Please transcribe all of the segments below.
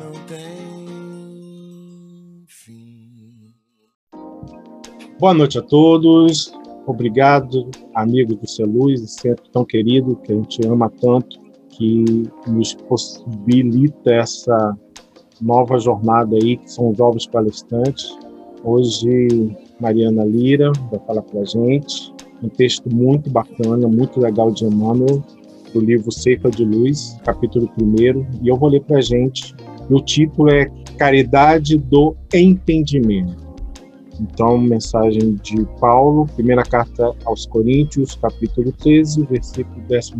não tem fim. Boa noite a todos. Obrigado, amigo do Celuz, sempre tão querido, que a gente ama tanto, que nos possibilita essa nova jornada aí, que são os jovens palestrantes. Hoje, Mariana Lira vai falar para a gente um texto muito bacana, muito legal de Emmanuel, do livro Ceifa de Luz, capítulo 1, e eu vou ler para a gente. O título é Caridade do Entendimento. Então, mensagem de Paulo, primeira carta aos Coríntios, capítulo 13, versículo 13.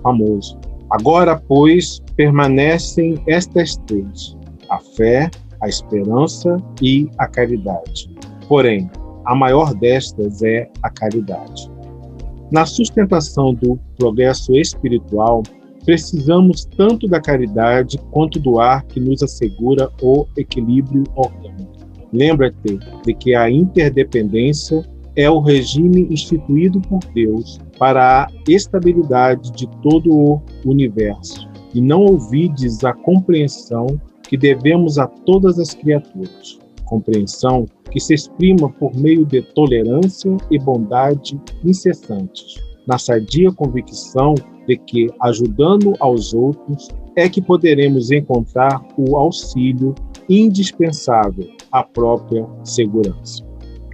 Famoso. Agora, pois, permanecem estas três: a fé, a esperança e a caridade. Porém, a maior destas é a caridade. Na sustentação do progresso espiritual, precisamos tanto da caridade quanto do ar que nos assegura o equilíbrio orgânico. Lembra-te de que a interdependência é o regime instituído por Deus para a estabilidade de todo o universo, e não ouvides a compreensão que devemos a todas as criaturas. Compreensão que se exprima por meio de tolerância e bondade incessantes, na sadia convicção de que, ajudando aos outros, é que poderemos encontrar o auxílio indispensável à própria segurança.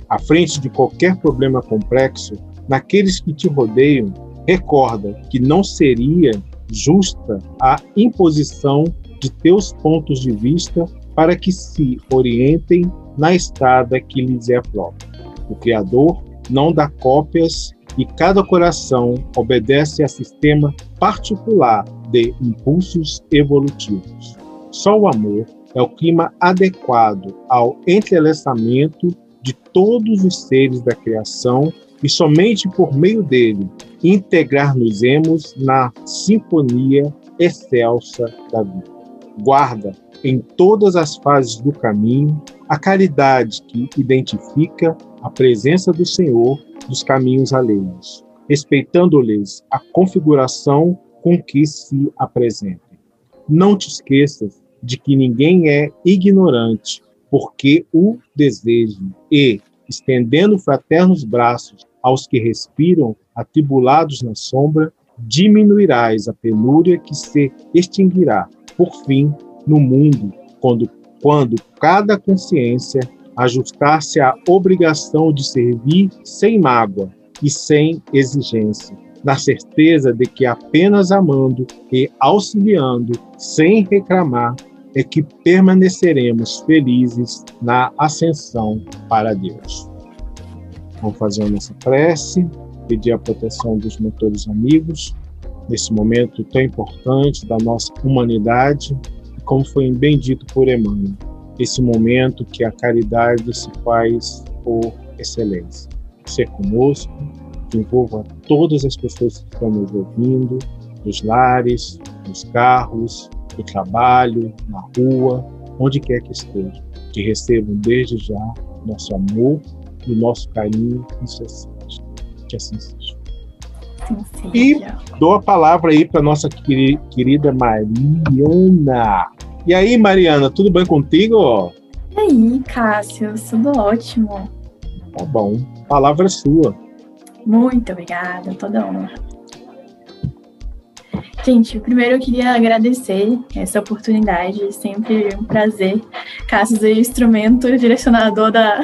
À frente de qualquer problema complexo, naqueles que te rodeiam, recorda que não seria justa a imposição de teus pontos de vista para que se orientem na estrada que lhes é própria. O Criador não dá cópias e cada coração obedece a sistema particular de impulsos evolutivos. Só o amor é o clima adequado ao entrelaçamento de todos os seres da criação e somente por meio dele integrar-nos-emos na sinfonia excelsa da vida. Guarda em todas as fases do caminho a caridade que identifica a presença do Senhor dos caminhos alheios, respeitando-lhes a configuração com que se apresentem. Não te esqueças de que ninguém é ignorante, porque o desejo e, estendendo fraternos braços aos que respiram, atribulados na sombra, diminuirás a penúria que se extinguirá, por fim, no mundo, quando, quando cada consciência ajustar-se à obrigação de servir sem mágoa e sem exigência, na certeza de que apenas amando e auxiliando, sem reclamar, é que permaneceremos felizes na ascensão para Deus. Vamos fazer a nossa prece, pedir a proteção dos mentores amigos, nesse momento tão importante da nossa humanidade, como foi bem dito por Emmanuel, esse momento que a caridade se faz por excelência. Ser conosco, que envolva todas as pessoas que estão nos ouvindo, nos lares, nos carros, no trabalho, na rua, onde quer que estejam, que recebam desde já nosso amor e nosso carinho incessante. Que assim seja. Sim, e dou a palavra aí para nossa querida Mariana. E aí, Mariana, tudo bem contigo? E aí, Cássio, tudo ótimo. Tá bom. Palavra sua. Muito obrigada, toda honra. Gente, primeiro eu queria agradecer essa oportunidade, sempre um prazer. Cassius é instrumento direcionador da,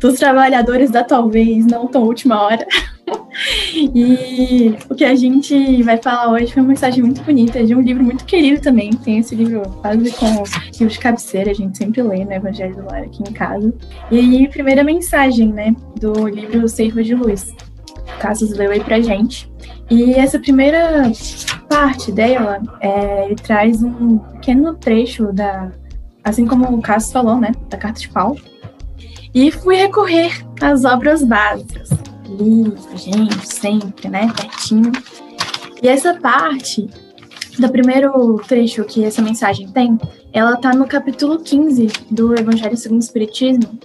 dos trabalhadores da talvez não tão última hora. e o que a gente vai falar hoje foi uma mensagem muito bonita, de um livro muito querido também. Tem esse livro quase com livro de cabeceira, a gente sempre lê né, Evangelho do Lar aqui em casa. E aí, primeira mensagem, né, do livro Seiva de Luz. Cassius leu aí pra gente. E essa primeira parte dela, é, ele traz um pequeno trecho da, assim como o Cássio falou, né, da carta de Paulo. E fui recorrer às obras básicas, livro, gente, sempre, né, pertinho. E essa parte do primeiro trecho que essa mensagem tem, ela tá no capítulo 15 do Evangelho segundo o Espiritismo,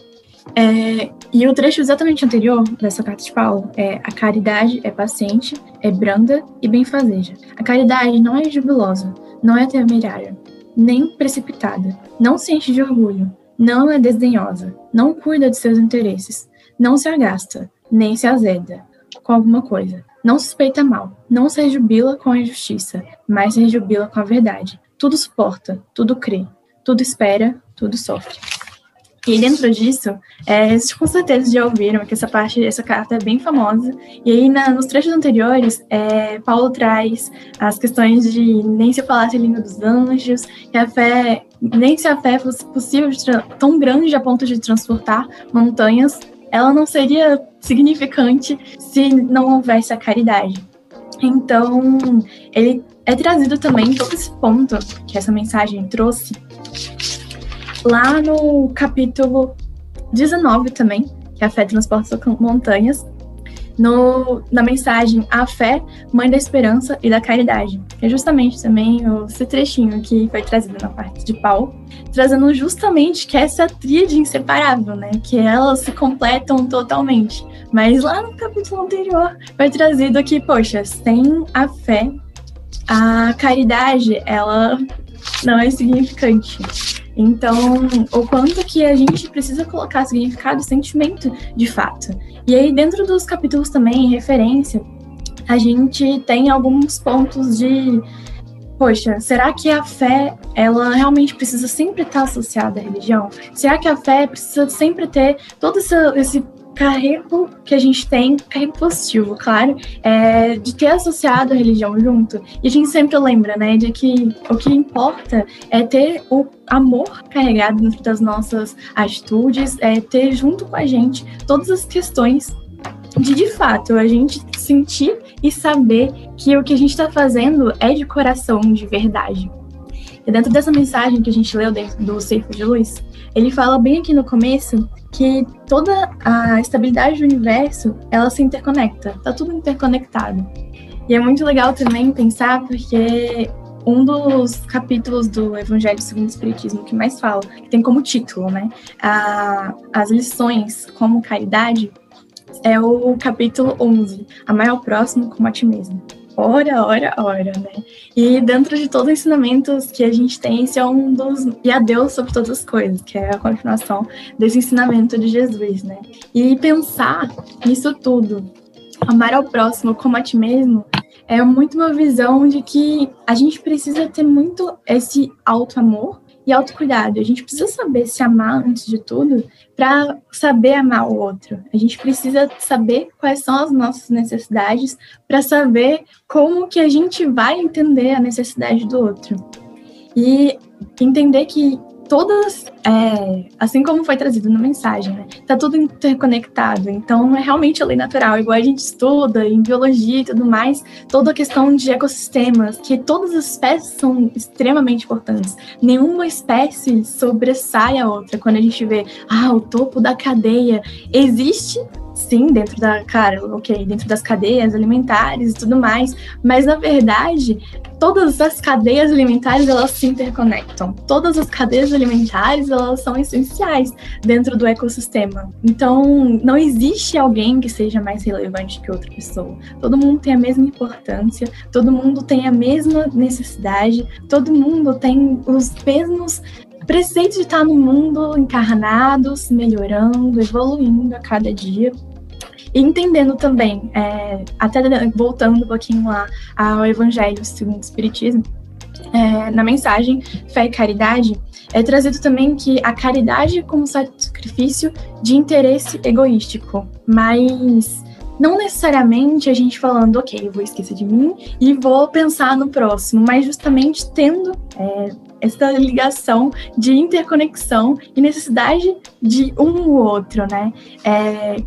é, e o trecho exatamente anterior dessa carta de Paulo é: a caridade é paciente, é branda e benfazeja. A caridade não é jubilosa, não é temerária. nem precipitada, não se enche de orgulho, não é desdenhosa, não cuida de seus interesses, não se agasta, nem se azeda com alguma coisa, não suspeita mal, não se rejubila com a injustiça, mas se rejubila com a verdade. Tudo suporta, tudo crê, tudo espera, tudo sofre. E dentro disso, é, vocês com certeza já ouviram que essa parte, essa carta é bem famosa. E aí, na, nos trechos anteriores, é, Paulo traz as questões de nem se falasse a língua dos anjos, que a fé, nem se a fé fosse possível, tão grande a ponto de transportar montanhas, ela não seria significante se não houvesse a caridade. Então, ele é trazido também todo esse ponto que essa mensagem trouxe lá no capítulo 19 também, que a fé transporta montanhas, no, na mensagem A Fé, Mãe da Esperança e da Caridade, é justamente também esse trechinho que foi trazido na parte de Paulo, trazendo justamente que essa tríade inseparável, né, que elas se completam totalmente. Mas lá no capítulo anterior foi trazido que, poxa, sem a fé, a caridade, ela não é significante. Então, o quanto que a gente precisa colocar significado e sentimento de fato. E aí, dentro dos capítulos também, referência, a gente tem alguns pontos de poxa, será que a fé, ela realmente precisa sempre estar associada à religião? Será que a fé precisa sempre ter todo esse, esse carrego que a gente tem, carrego positivo, claro, é de ter associado a religião junto. E a gente sempre lembra, né, de que o que importa é ter o amor carregado dentro das nossas atitudes, é ter junto com a gente todas as questões de de fato a gente sentir e saber que o que a gente está fazendo é de coração, de verdade. E dentro dessa mensagem que a gente leu dentro do Cerco de Luz, ele fala bem aqui no começo que toda a estabilidade do universo, ela se interconecta, tá tudo interconectado. E é muito legal também pensar porque um dos capítulos do Evangelho segundo o Espiritismo que mais fala, que tem como título, né, a, as lições como caridade, é o capítulo 11, Amar ao próximo como a ti mesmo ora, ora, ora, né? E dentro de todos os ensinamentos que a gente tem, esse é um dos. E a Deus sobre todas as coisas, que é a continuação desse ensinamento de Jesus, né? E pensar nisso tudo, amar ao próximo como a ti mesmo, é muito uma visão de que a gente precisa ter muito esse auto-amor e autocuidado. A gente precisa saber se amar antes de tudo para saber amar o outro. A gente precisa saber quais são as nossas necessidades para saber como que a gente vai entender a necessidade do outro. E entender que todas, é, assim como foi trazido na mensagem, né? Tá tudo interconectado. Então, é realmente a lei natural. Igual a gente estuda em biologia e tudo mais, toda a questão de ecossistemas, que todas as espécies são extremamente importantes. Nenhuma espécie sobressai a outra. Quando a gente vê, ah, o topo da cadeia existe sim, dentro da, claro, ok, dentro das cadeias alimentares e tudo mais, mas na verdade, todas as cadeias alimentares elas se interconectam. Todas as cadeias alimentares elas são essenciais dentro do ecossistema. Então, não existe alguém que seja mais relevante que outra pessoa. Todo mundo tem a mesma importância, todo mundo tem a mesma necessidade, todo mundo tem os mesmos preceitos de estar no mundo encarnados, melhorando, evoluindo a cada dia. E entendendo também, é, até voltando um pouquinho lá ao Evangelho segundo o Espiritismo, é, na mensagem Fé e Caridade, é trazido também que a caridade como sacrifício de interesse egoístico, mas não necessariamente a gente falando, ok, eu vou esquecer de mim e vou pensar no próximo, mas justamente tendo é, essa ligação de interconexão e necessidade de um ou outro, né? É,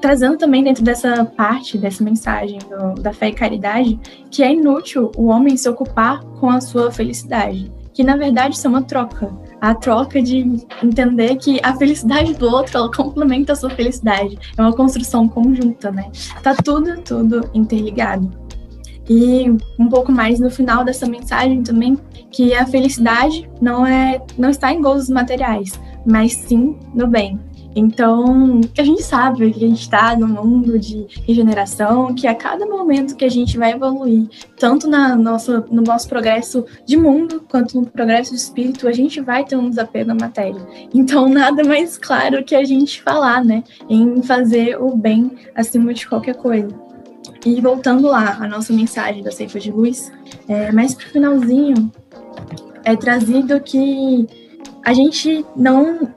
trazendo também dentro dessa parte, dessa mensagem do, da fé e caridade, que é inútil o homem se ocupar com a sua felicidade. Que na verdade isso é uma troca. A troca de entender que a felicidade do outro ela complementa a sua felicidade. É uma construção conjunta, né? Tá tudo, tudo interligado. E um pouco mais no final dessa mensagem também, que a felicidade não é não está em gozos materiais, mas sim no bem. Então, a gente sabe que a gente está num mundo de regeneração, que a cada momento que a gente vai evoluir, tanto na nossa, no nosso progresso de mundo, quanto no progresso de espírito, a gente vai ter um desapego à matéria. Então, nada mais claro que a gente falar, né, em fazer o bem acima de qualquer coisa. E voltando lá, a nossa mensagem da Ceifa de Luz, é, mais pro finalzinho, é trazido que a gente não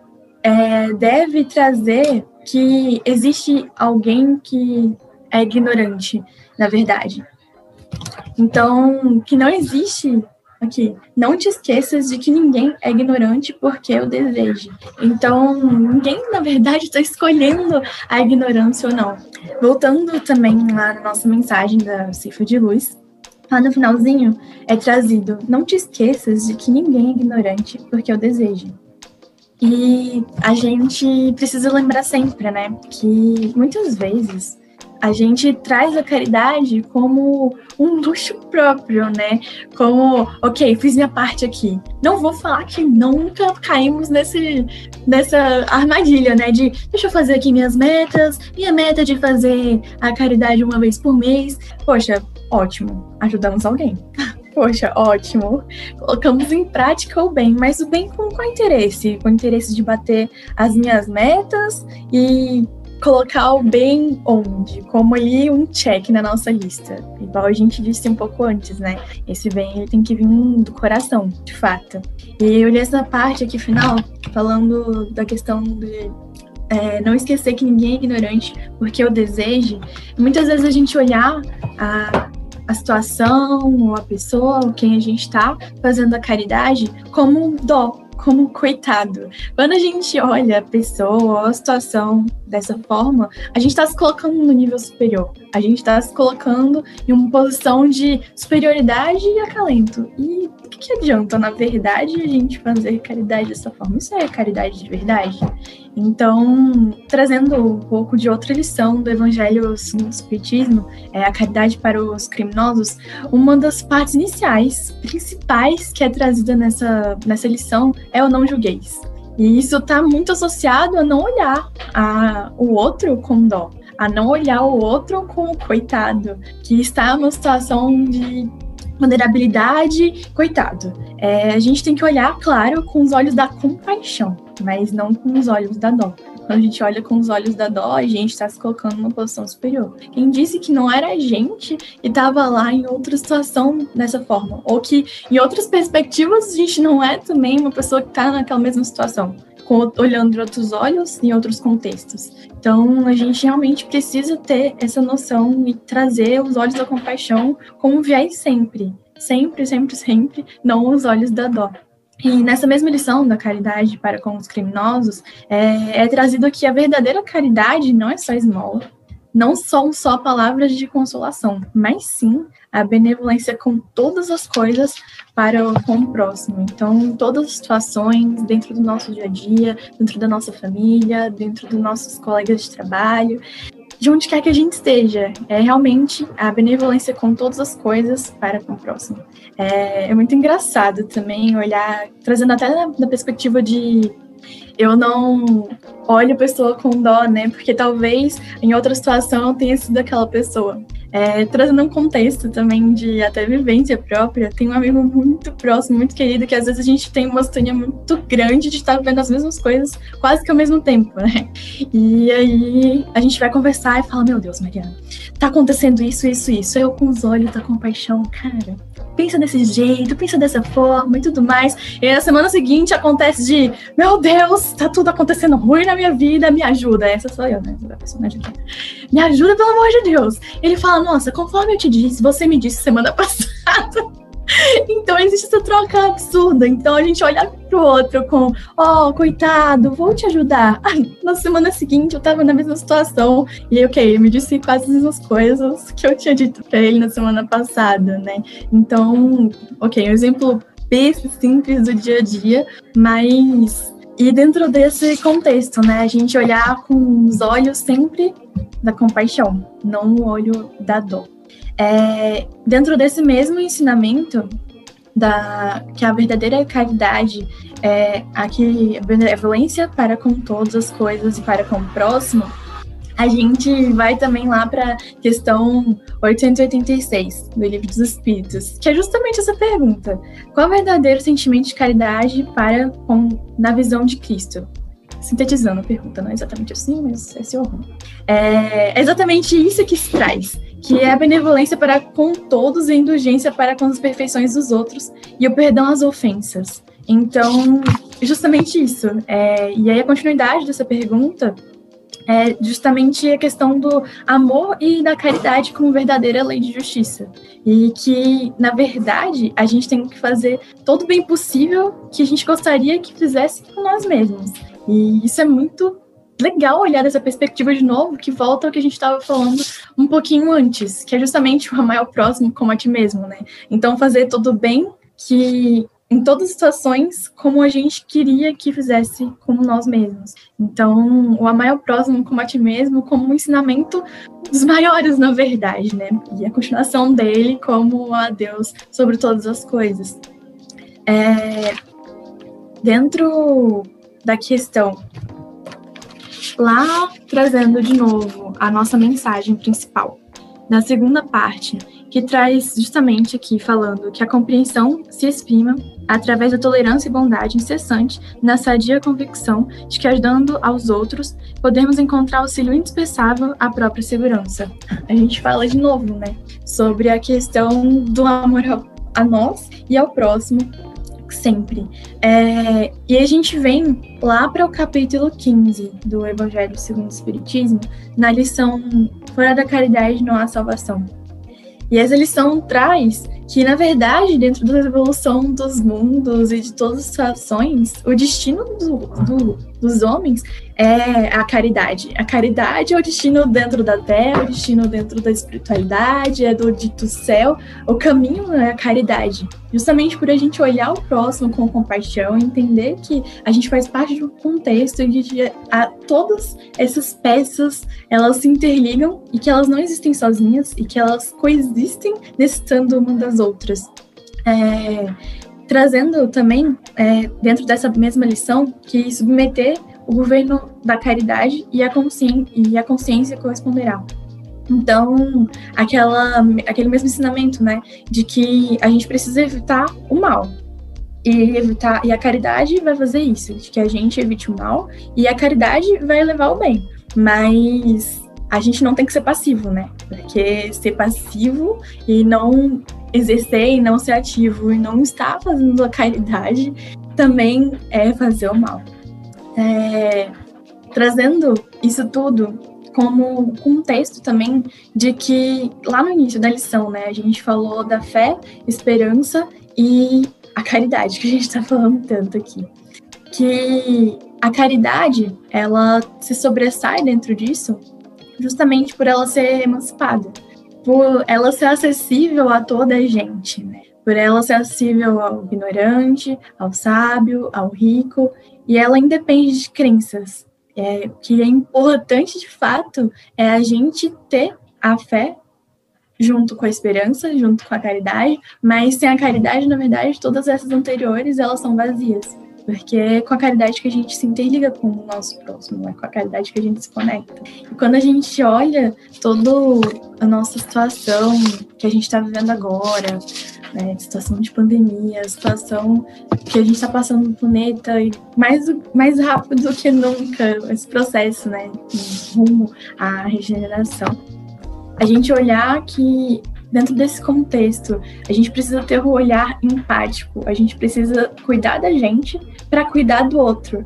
é, deve trazer que existe alguém que é ignorante, na verdade. Então, que não existe aqui. Não te esqueças de que ninguém é ignorante porque eu desejo. Então, ninguém, na verdade, está escolhendo a ignorância ou não. Voltando também lá na nossa mensagem da Cifra de Luz, lá no finalzinho é trazido: não te esqueças de que ninguém é ignorante porque eu desejo. E a gente precisa lembrar sempre, né, que muitas vezes a gente traz a caridade como um luxo próprio, né? Como, ok, fiz minha parte aqui. Não vou falar que nunca caímos nesse, nessa armadilha, né? De deixa eu fazer aqui minhas metas, minha meta de fazer a caridade uma vez por mês. Poxa, ótimo, ajudamos alguém. Poxa, ótimo. Colocamos em prática o bem, mas o bem com qual interesse? Com o interesse de bater as minhas metas e colocar o bem onde? Como ali um check na nossa lista. Igual a gente disse um pouco antes, né? Esse bem ele tem que vir do coração, de fato. E eu li essa parte aqui final, falando da questão de é, não esquecer que ninguém é ignorante, porque eu desejo. Muitas vezes a gente olhar a, a situação, a pessoa, quem a gente está fazendo a caridade, como um dó, como coitado. Quando a gente olha a pessoa ou a situação dessa forma, a gente está se colocando no nível superior. A gente está se colocando em uma posição de superioridade e acalento. E o que, que adianta, na verdade, a gente fazer caridade dessa forma? Isso é caridade de verdade? Então, trazendo um pouco de outra lição do Evangelho assim, do Espiritismo, é a caridade para os criminosos, uma das partes iniciais, principais que é trazida nessa, nessa lição é o não julgueis. E isso está muito associado a não olhar a, o outro com dó, a não olhar o outro como coitado, que está numa situação de vulnerabilidade, coitado. É, a gente tem que olhar, claro, com os olhos da compaixão, mas não com os olhos da dó. Quando a gente olha com os olhos da dó, a gente está se colocando numa posição superior. Quem disse que não era a gente e estava lá em outra situação dessa forma? Ou que em outras perspectivas a gente não é também uma pessoa que está naquela mesma situação? Olhando de outros olhos em outros contextos. Então, a gente realmente precisa ter essa noção e trazer os olhos da compaixão como viés sempre. Sempre, sempre, sempre, não os olhos da dó. E nessa mesma lição da caridade para com os criminosos, é, é trazido que a verdadeira caridade não é só esmola, não são só palavras de consolação, mas sim a benevolência com todas as coisas para com o próximo. Então, todas as situações, dentro do nosso dia a dia, dentro da nossa família, dentro dos nossos colegas de trabalho, de onde quer que a gente esteja. É realmente a benevolência com todas as coisas para com o próximo. É, é muito engraçado também olhar, trazendo até na, na perspectiva de eu não olho a pessoa com dó, né? Porque talvez em outra situação eu tenha sido aquela pessoa. É, trazendo um contexto também de até vivência própria, tem um amigo muito próximo, muito querido, que às vezes a gente tem uma sintonia muito grande de estar vendo as mesmas coisas quase que ao mesmo tempo, né? E aí a gente vai conversar e fala: Meu Deus, Mariana, tá acontecendo isso, isso, isso. Eu com os olhos da compaixão, cara, pensa desse jeito, pensa dessa forma e tudo mais. E na semana seguinte acontece de, meu Deus, tá tudo acontecendo ruim na minha vida, me ajuda. Essa sou eu, né? personagem. Me ajuda, pelo amor de Deus. Ele fala, nossa, conforme eu te disse, você me disse semana passada. Então existe essa troca absurda. Então a gente olha pro outro com, ó, oh, coitado, vou te ajudar. Na semana seguinte eu tava na mesma situação. E ok, ele me disse quase as mesmas coisas que eu tinha dito pra ele na semana passada, né? Então, ok, um exemplo bem simples do dia a dia, mas. E dentro desse contexto, né, a gente olhar com os olhos sempre da compaixão, não o olho da dor. É, dentro desse mesmo ensinamento, da que a verdadeira caridade é a que a benevolência para com todas as coisas e para com o próximo, a gente vai também lá para questão 886 do Livro dos Espíritos, que é justamente essa pergunta: qual é o verdadeiro sentimento de caridade para com na visão de Cristo? Sintetizando a pergunta, não é exatamente assim, mas é seu rumo. É exatamente isso que se traz, que é a benevolência para com todos e a indulgência para com as perfeições dos outros e o perdão às ofensas. Então, justamente isso. É, e aí a continuidade dessa pergunta é justamente a questão do amor e da caridade como verdadeira lei de justiça. E que, na verdade, a gente tem que fazer todo o bem possível que a gente gostaria que fizesse com nós mesmos. E isso é muito legal olhar dessa perspectiva de novo, que volta ao que a gente estava falando um pouquinho antes, que é justamente o amar ao próximo como a ti mesmo, né? Então, fazer todo o bem que em todas as situações como a gente queria que fizesse como nós mesmos. Então, o amar ao próximo como a ti mesmo, como um ensinamento dos maiores, na verdade, né? E a continuação dele como a Deus sobre todas as coisas. É, dentro da questão, lá trazendo de novo a nossa mensagem principal, na segunda parte, que traz justamente aqui falando que a compreensão se exprima através da tolerância e bondade incessante na sadia convicção de que, ajudando aos outros, podemos encontrar auxílio indispensável à própria segurança. A gente fala de novo, né, sobre a questão do amor a nós e ao próximo sempre. É, e a gente vem lá para o capítulo 15 do Evangelho segundo o Espiritismo, na lição Fora da caridade não há salvação. E essa lição traz que, na verdade, dentro da evolução dos mundos e de todas as situações, o destino do, do, dos homens é a caridade. A caridade é o destino dentro da terra, o destino dentro da espiritualidade, é do dito céu. O caminho é a caridade. Justamente por a gente olhar o próximo com compaixão, entender que a gente faz parte de um contexto em que a, todas essas peças elas se interligam e que elas não existem sozinhas e que elas coexistem necessitando uma das outras. É, trazendo também, é, dentro dessa mesma lição, que submeter o governo da caridade e a, e a consciência corresponderá. Então, aquela, aquele mesmo ensinamento, né, de que a gente precisa evitar o mal. E evitar e a caridade vai fazer isso, de que a gente evite o mal e a caridade vai levar o bem. Mas a gente não tem que ser passivo, né? Porque ser passivo e não exercer e não ser ativo e não estar fazendo a caridade também é fazer o mal. É, trazendo isso tudo como contexto também de que lá no início da lição, né, a gente falou da fé, esperança e a caridade, que a gente está falando tanto aqui. Que a caridade, ela se sobressai dentro disso justamente por ela ser emancipada, por ela ser acessível a toda a gente, né? Por ela ser acessível ao ignorante, ao sábio, ao rico, e ela independe de crenças. É, o que é importante de fato é a gente ter a fé junto com a esperança, junto com a caridade, mas sem a caridade, na verdade, todas essas anteriores elas são vazias. Porque é com a caridade que a gente se interliga com o nosso próximo, é com a caridade que a gente se conecta. E quando a gente olha toda a nossa situação que a gente está vivendo agora, né, situação de pandemia, situação que a gente está passando no planeta, e mais, mais rápido do que nunca, esse processo, né, rumo à regeneração. A gente olhar que dentro desse contexto, a gente precisa ter o um olhar empático, a gente precisa cuidar da gente para cuidar do outro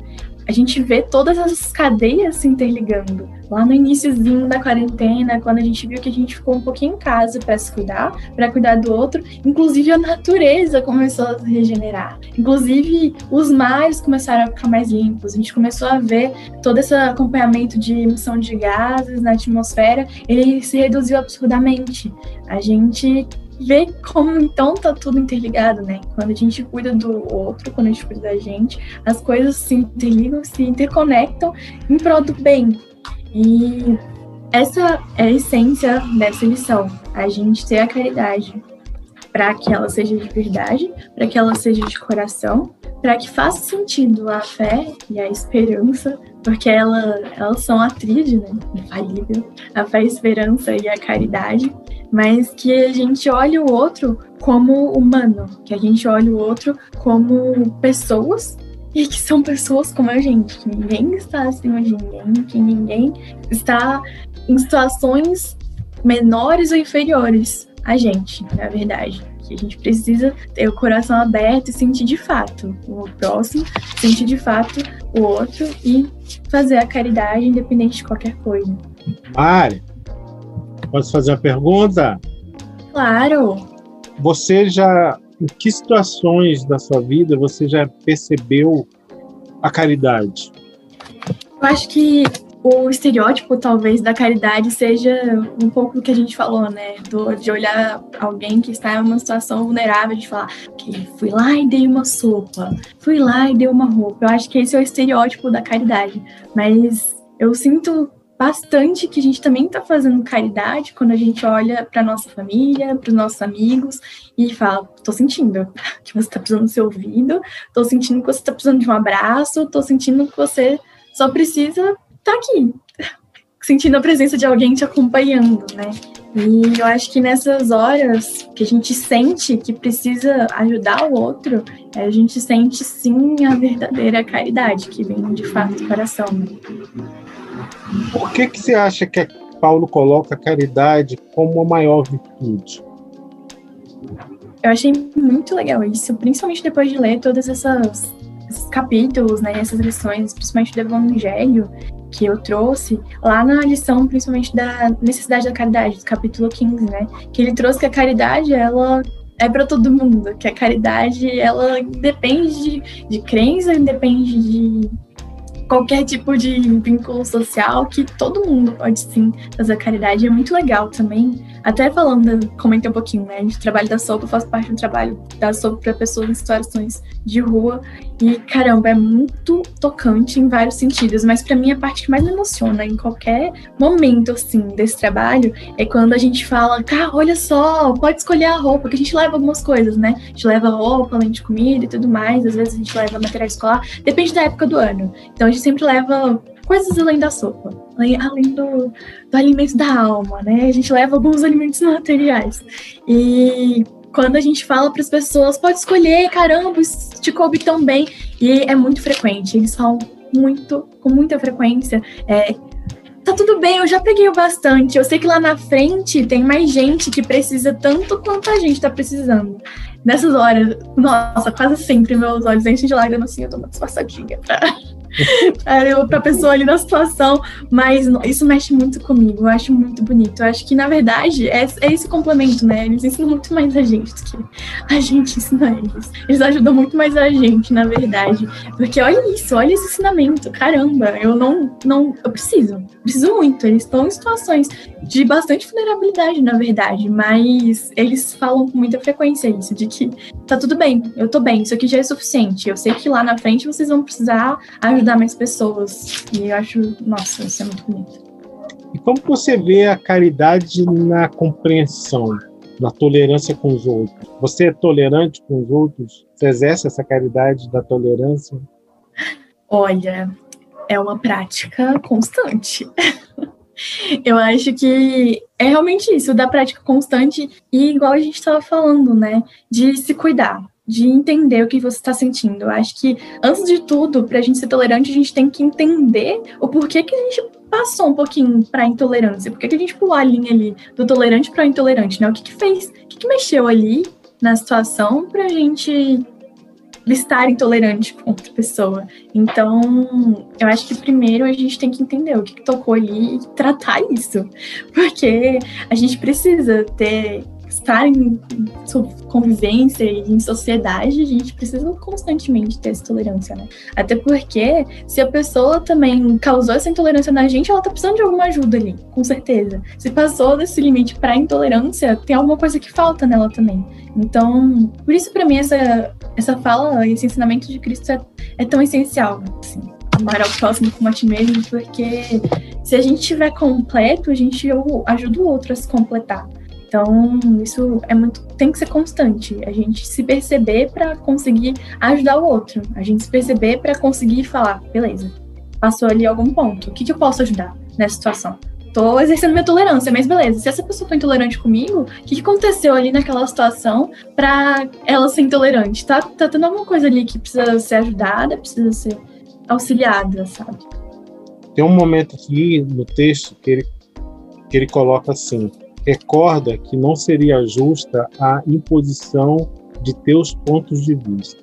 a gente vê todas essas cadeias se interligando. Lá no iníciozinho da quarentena, quando a gente viu que a gente ficou um pouquinho em casa para se cuidar, para cuidar do outro, inclusive a natureza começou a se regenerar. Inclusive os mares começaram a ficar mais limpos. A gente começou a ver todo esse acompanhamento de emissão de gases na atmosfera, ele se reduziu absurdamente. A gente ver como então tá tudo interligado, né? Quando a gente cuida do outro, quando a gente cuida da gente, as coisas se interligam, se interconectam em prol do bem. E essa é a essência dessa lição, a gente ter a caridade. para que ela seja de verdade, para que ela seja de coração, para que faça sentido a fé e a esperança, porque ela, elas são a tríade, né? Infalível. A fé, a esperança e a caridade. Mas que a gente olhe o outro como humano, que a gente olhe o outro como pessoas e que são pessoas como a gente, que ninguém está acima de ninguém, que ninguém está em situações menores ou inferiores a gente, na verdade. Que a gente precisa ter o coração aberto e sentir de fato o próximo, sentir de fato o outro e fazer a caridade independente de qualquer coisa. Mari, posso fazer uma pergunta? Claro. Você já, em que situações da sua vida você já percebeu a caridade? Eu acho que o estereótipo, talvez, da caridade seja um pouco do que a gente falou, né? Do, de olhar alguém que está em uma situação vulnerável, de falar que fui lá e dei uma sopa, fui lá e dei uma roupa. Eu acho que esse é o estereótipo da caridade. Mas eu sinto bastante que a gente também está fazendo caridade quando a gente olha para nossa família, para os nossos amigos e fala: estou sentindo que você está precisando ser ouvido, estou sentindo que você está precisando de um abraço, estou sentindo que você só precisa tá aqui, sentindo a presença de alguém te acompanhando, né? E eu acho que nessas horas que a gente sente que precisa ajudar o outro, a gente sente sim a verdadeira caridade que vem de fato do coração. Né? Por que que você acha que Paulo coloca a caridade como a maior virtude? Eu achei muito legal isso, principalmente depois de ler todas essas esses capítulos, né, essas lições, principalmente do Evangelho, que eu trouxe lá na lição, principalmente da necessidade da caridade, do capítulo 15, né? Que ele trouxe que a caridade, ela é para todo mundo, que a caridade, ela depende de, de crença, depende de qualquer tipo de vínculo social, que todo mundo pode sim fazer caridade. É muito legal também até falando, comentei um pouquinho, né? De trabalho da sopa, eu faço parte do trabalho da sopa para pessoas em situações de rua. E caramba, é muito tocante em vários sentidos. Mas para mim, a parte que mais me emociona em qualquer momento, assim, desse trabalho é quando a gente fala, cara, olha só, pode escolher a roupa, que a gente leva algumas coisas, né? A gente leva roupa, além de comida e tudo mais. Às vezes a gente leva material escolar. Depende da época do ano. Então a gente sempre leva coisas além da sopa, além do, do alimento da alma, né? A gente leva alguns alimentos materiais. E quando a gente fala para as pessoas, pode escolher, caramba, isso te coube tão bem. E é muito frequente, eles falam muito, com muita frequência, é, tá tudo bem, eu já peguei o bastante. Eu sei que lá na frente tem mais gente que precisa tanto quanto a gente tá precisando. Nessas horas, nossa, quase sempre meus olhos enchem de lágrimas assim, eu tô uma disfarçadinha pra para a pessoa ali na situação, mas isso mexe muito comigo, eu acho muito bonito. Eu acho que, na verdade, é, é esse complemento, né? Eles ensinam muito mais a gente do que a gente ensina eles. Eles ajudam muito mais a gente, na verdade. Porque olha isso, olha esse ensinamento, caramba, eu não, não, eu preciso, preciso muito. Eles estão em situações de bastante vulnerabilidade, na verdade, mas eles falam com muita frequência isso, de que tá tudo bem, eu tô bem, isso aqui já é suficiente. Eu sei que lá na frente vocês vão precisar ajudar ajudar mais pessoas. E eu acho, nossa, isso é muito bonito. E como você vê a caridade na compreensão, na tolerância com os outros? Você é tolerante com os outros? Você exerce essa caridade da tolerância? Olha, é uma prática constante. Eu acho que é realmente isso, da prática constante e igual a gente estava falando, né, de se cuidar de entender o que você está sentindo. Eu acho que, antes de tudo, para a gente ser tolerante, a gente tem que entender o porquê que a gente passou um pouquinho para intolerância, por que a gente pulou a linha ali do tolerante para intolerante, né? O que, que fez, o que, que mexeu ali na situação para a gente estar intolerante com outra pessoa. Então, eu acho que primeiro a gente tem que entender o que, que tocou ali e tratar isso, porque a gente precisa ter estar em convivência e em sociedade, a gente precisa constantemente ter essa tolerância, né? Até porque se a pessoa também causou essa intolerância na gente, ela tá precisando de alguma ajuda ali, com certeza. Se passou desse limite para intolerância, tem alguma coisa que falta nela também. Então, por isso para mim essa essa fala, esse ensinamento de Cristo é, é tão essencial, assim amar ao próximo como a ti mesmo, porque se a gente estiver completo, a gente ajuda o outro a se completar. Então, isso é muito tem que ser constante. A gente se perceber para conseguir ajudar o outro. A gente se perceber para conseguir falar, beleza, passou ali algum ponto. O que, que eu posso ajudar nessa situação? Tô exercendo minha tolerância, mas beleza. Se essa pessoa foi intolerante comigo, o que, que aconteceu ali naquela situação para ela ser intolerante? Tá, tá tendo alguma coisa ali que precisa ser ajudada, precisa ser auxiliada, sabe? Tem um momento aqui no texto que ele, que ele coloca assim: recorda que não seria justa a imposição de teus pontos de vista.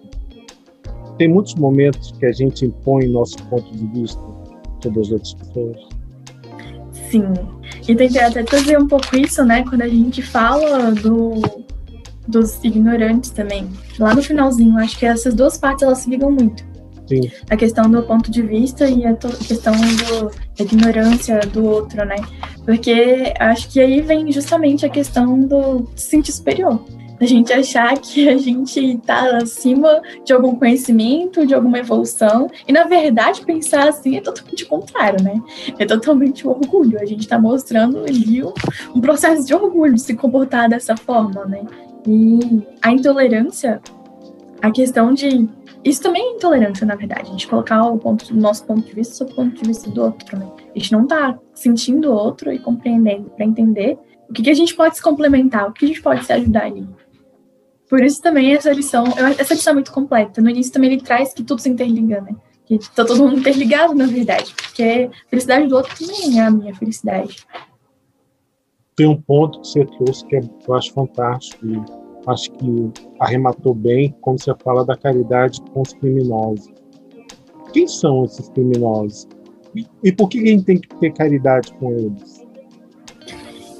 Tem muitos momentos que a gente impõe nosso ponto de vista sobre as outras pessoas. Sim. E tentei até trazer um pouco isso, né, quando a gente fala do, dos ignorantes também. Lá no finalzinho, acho que essas duas partes elas se ligam muito. Sim. A questão do ponto de vista e a questão do, da ignorância do outro, né? Porque acho que aí vem justamente a questão do se sentir superior. A gente achar que a gente está acima de algum conhecimento, de alguma evolução, e na verdade pensar assim é totalmente contrário, né? É totalmente orgulho. A gente está mostrando ali um, um processo de orgulho de se comportar dessa forma, né? E a intolerância, a questão de isso também é intolerância, na verdade. A gente colocar o ponto, nosso ponto de vista sobre o ponto de vista do outro, né? A gente não tá sentindo o outro e compreendendo para entender o que, que, a gente pode se complementar, o que a gente pode se ajudar ali. Por isso também essa lição, essa lição é muito completa. No início também ele traz que tudo se interliga, né? Que tá todo mundo interligado, na verdade. Porque a felicidade do outro também é a minha felicidade. Tem um ponto que você trouxe que eu acho fantástico acho que arrematou bem quando você fala da caridade com os criminosos. Quem são esses criminosos? E, e por que a gente tem que ter caridade com eles?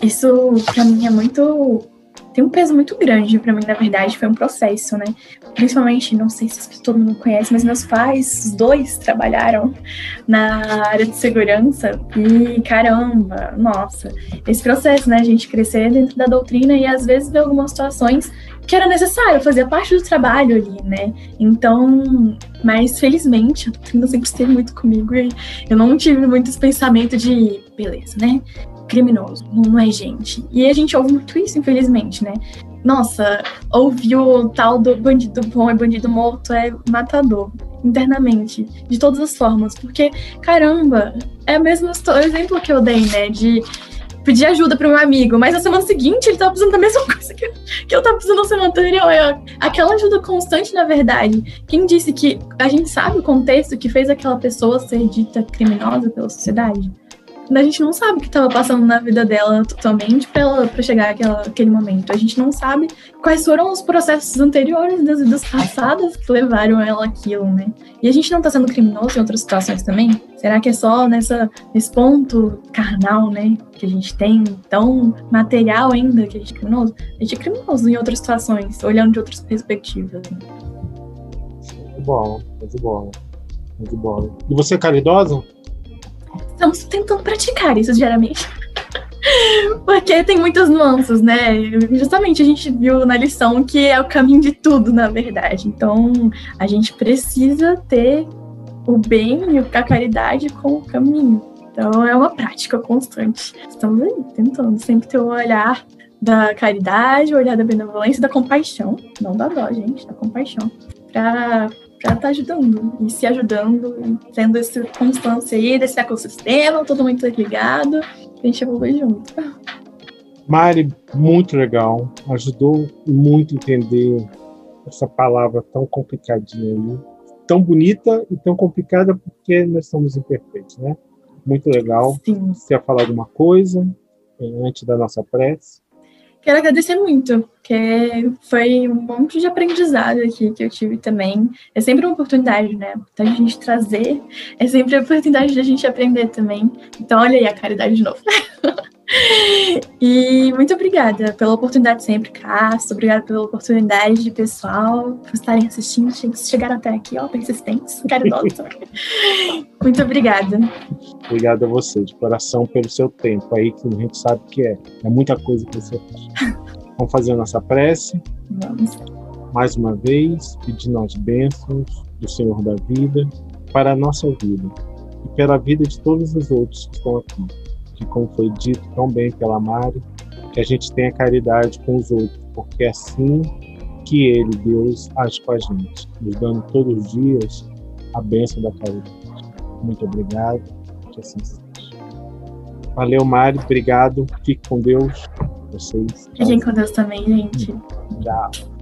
Isso, para mim, é muito tem um peso muito grande para mim, na verdade, foi um processo, né? Principalmente, não sei se todo mundo conhece, mas meus pais, os dois, trabalharam na área de segurança e caramba, nossa, esse processo, né? A gente crescer dentro da doutrina e às vezes ver algumas situações que era necessário, fazia parte do trabalho ali, né? Então, mas felizmente a doutrina sempre esteve muito comigo e eu não tive muito esse pensamento de beleza, né? Criminoso, não é gente. E a gente ouve muito isso, infelizmente, né? Nossa, ouvir o tal do bandido bom e bandido morto é matador, internamente, de todas as formas. Porque, caramba, é o mesmo exemplo que eu dei, né? De pedir ajuda para um amigo, mas na semana seguinte ele tava precisando da mesma coisa que, que eu tava precisando na semana anterior. É aquela ajuda constante, na verdade. Quem disse que a gente sabe o contexto que fez aquela pessoa ser dita criminosa pela sociedade? A gente não sabe o que estava passando na vida dela totalmente para chegar àquela, àquele momento. A gente não sabe quais foram os processos anteriores das vidas passadas que levaram ela aquilo, né? E a gente não está sendo criminoso em outras situações também? Será que é só nessa, nesse ponto carnal, né? Que a gente tem, tão material ainda que a gente é criminoso? A gente é criminoso em outras situações, olhando de outras perspectivas. Né? Muito bom, muito bom. Muito bom. E você é caridosa? Estamos tentando praticar isso diariamente. Porque tem muitas nuances, né? Justamente a gente viu na lição que é o caminho de tudo, na verdade. Então, a gente precisa ter o bem e a caridade com o caminho. Então, é uma prática constante. Estamos aí tentando sempre ter o olhar da caridade, o olhar da benevolência, da compaixão, não da dó, gente, da compaixão, para para estar tá ajudando e se ajudando, tendo essa constância aí desse ecossistema, todo mundo ligado, a gente evolui junto. Mari, muito legal, ajudou muito a entender essa palavra tão complicadinha aí, tão bonita e tão complicada porque nós somos imperfeitos, né? Muito legal. Sim. Você ia falar alguma coisa eh, antes da nossa prece? Quero agradecer muito, que foi um monte de aprendizado aqui que eu tive também. É sempre uma oportunidade, né? Então a gente trazer, é sempre a oportunidade de a gente aprender também. Então olha aí a caridade de novo. e muito obrigada pela oportunidade sempre, Castro. Obrigada pela oportunidade de pessoal por estarem assistindo, chegaram até aqui, ó, persistentes, caridosos. muito obrigada. Obrigado a você, de coração, pelo seu tempo aí, que a gente sabe que é. É muita coisa que você faz. Vamos fazer a nossa prece. Vamos. Mais uma vez, pedindo as bênçãos do Senhor da vida para a nossa vida e pela vida de todos os outros que estão aqui que, como foi dito tão bem pela Mari, que a gente tenha caridade com os outros, porque é assim que Ele, Deus, age com a gente, nos dando todos os dias a bênção da caridade. Muito obrigado, que assim seja. Valeu, Mari, obrigado, fique com Deus. Vocês. Fiquem com Deus também, gente. Tchau.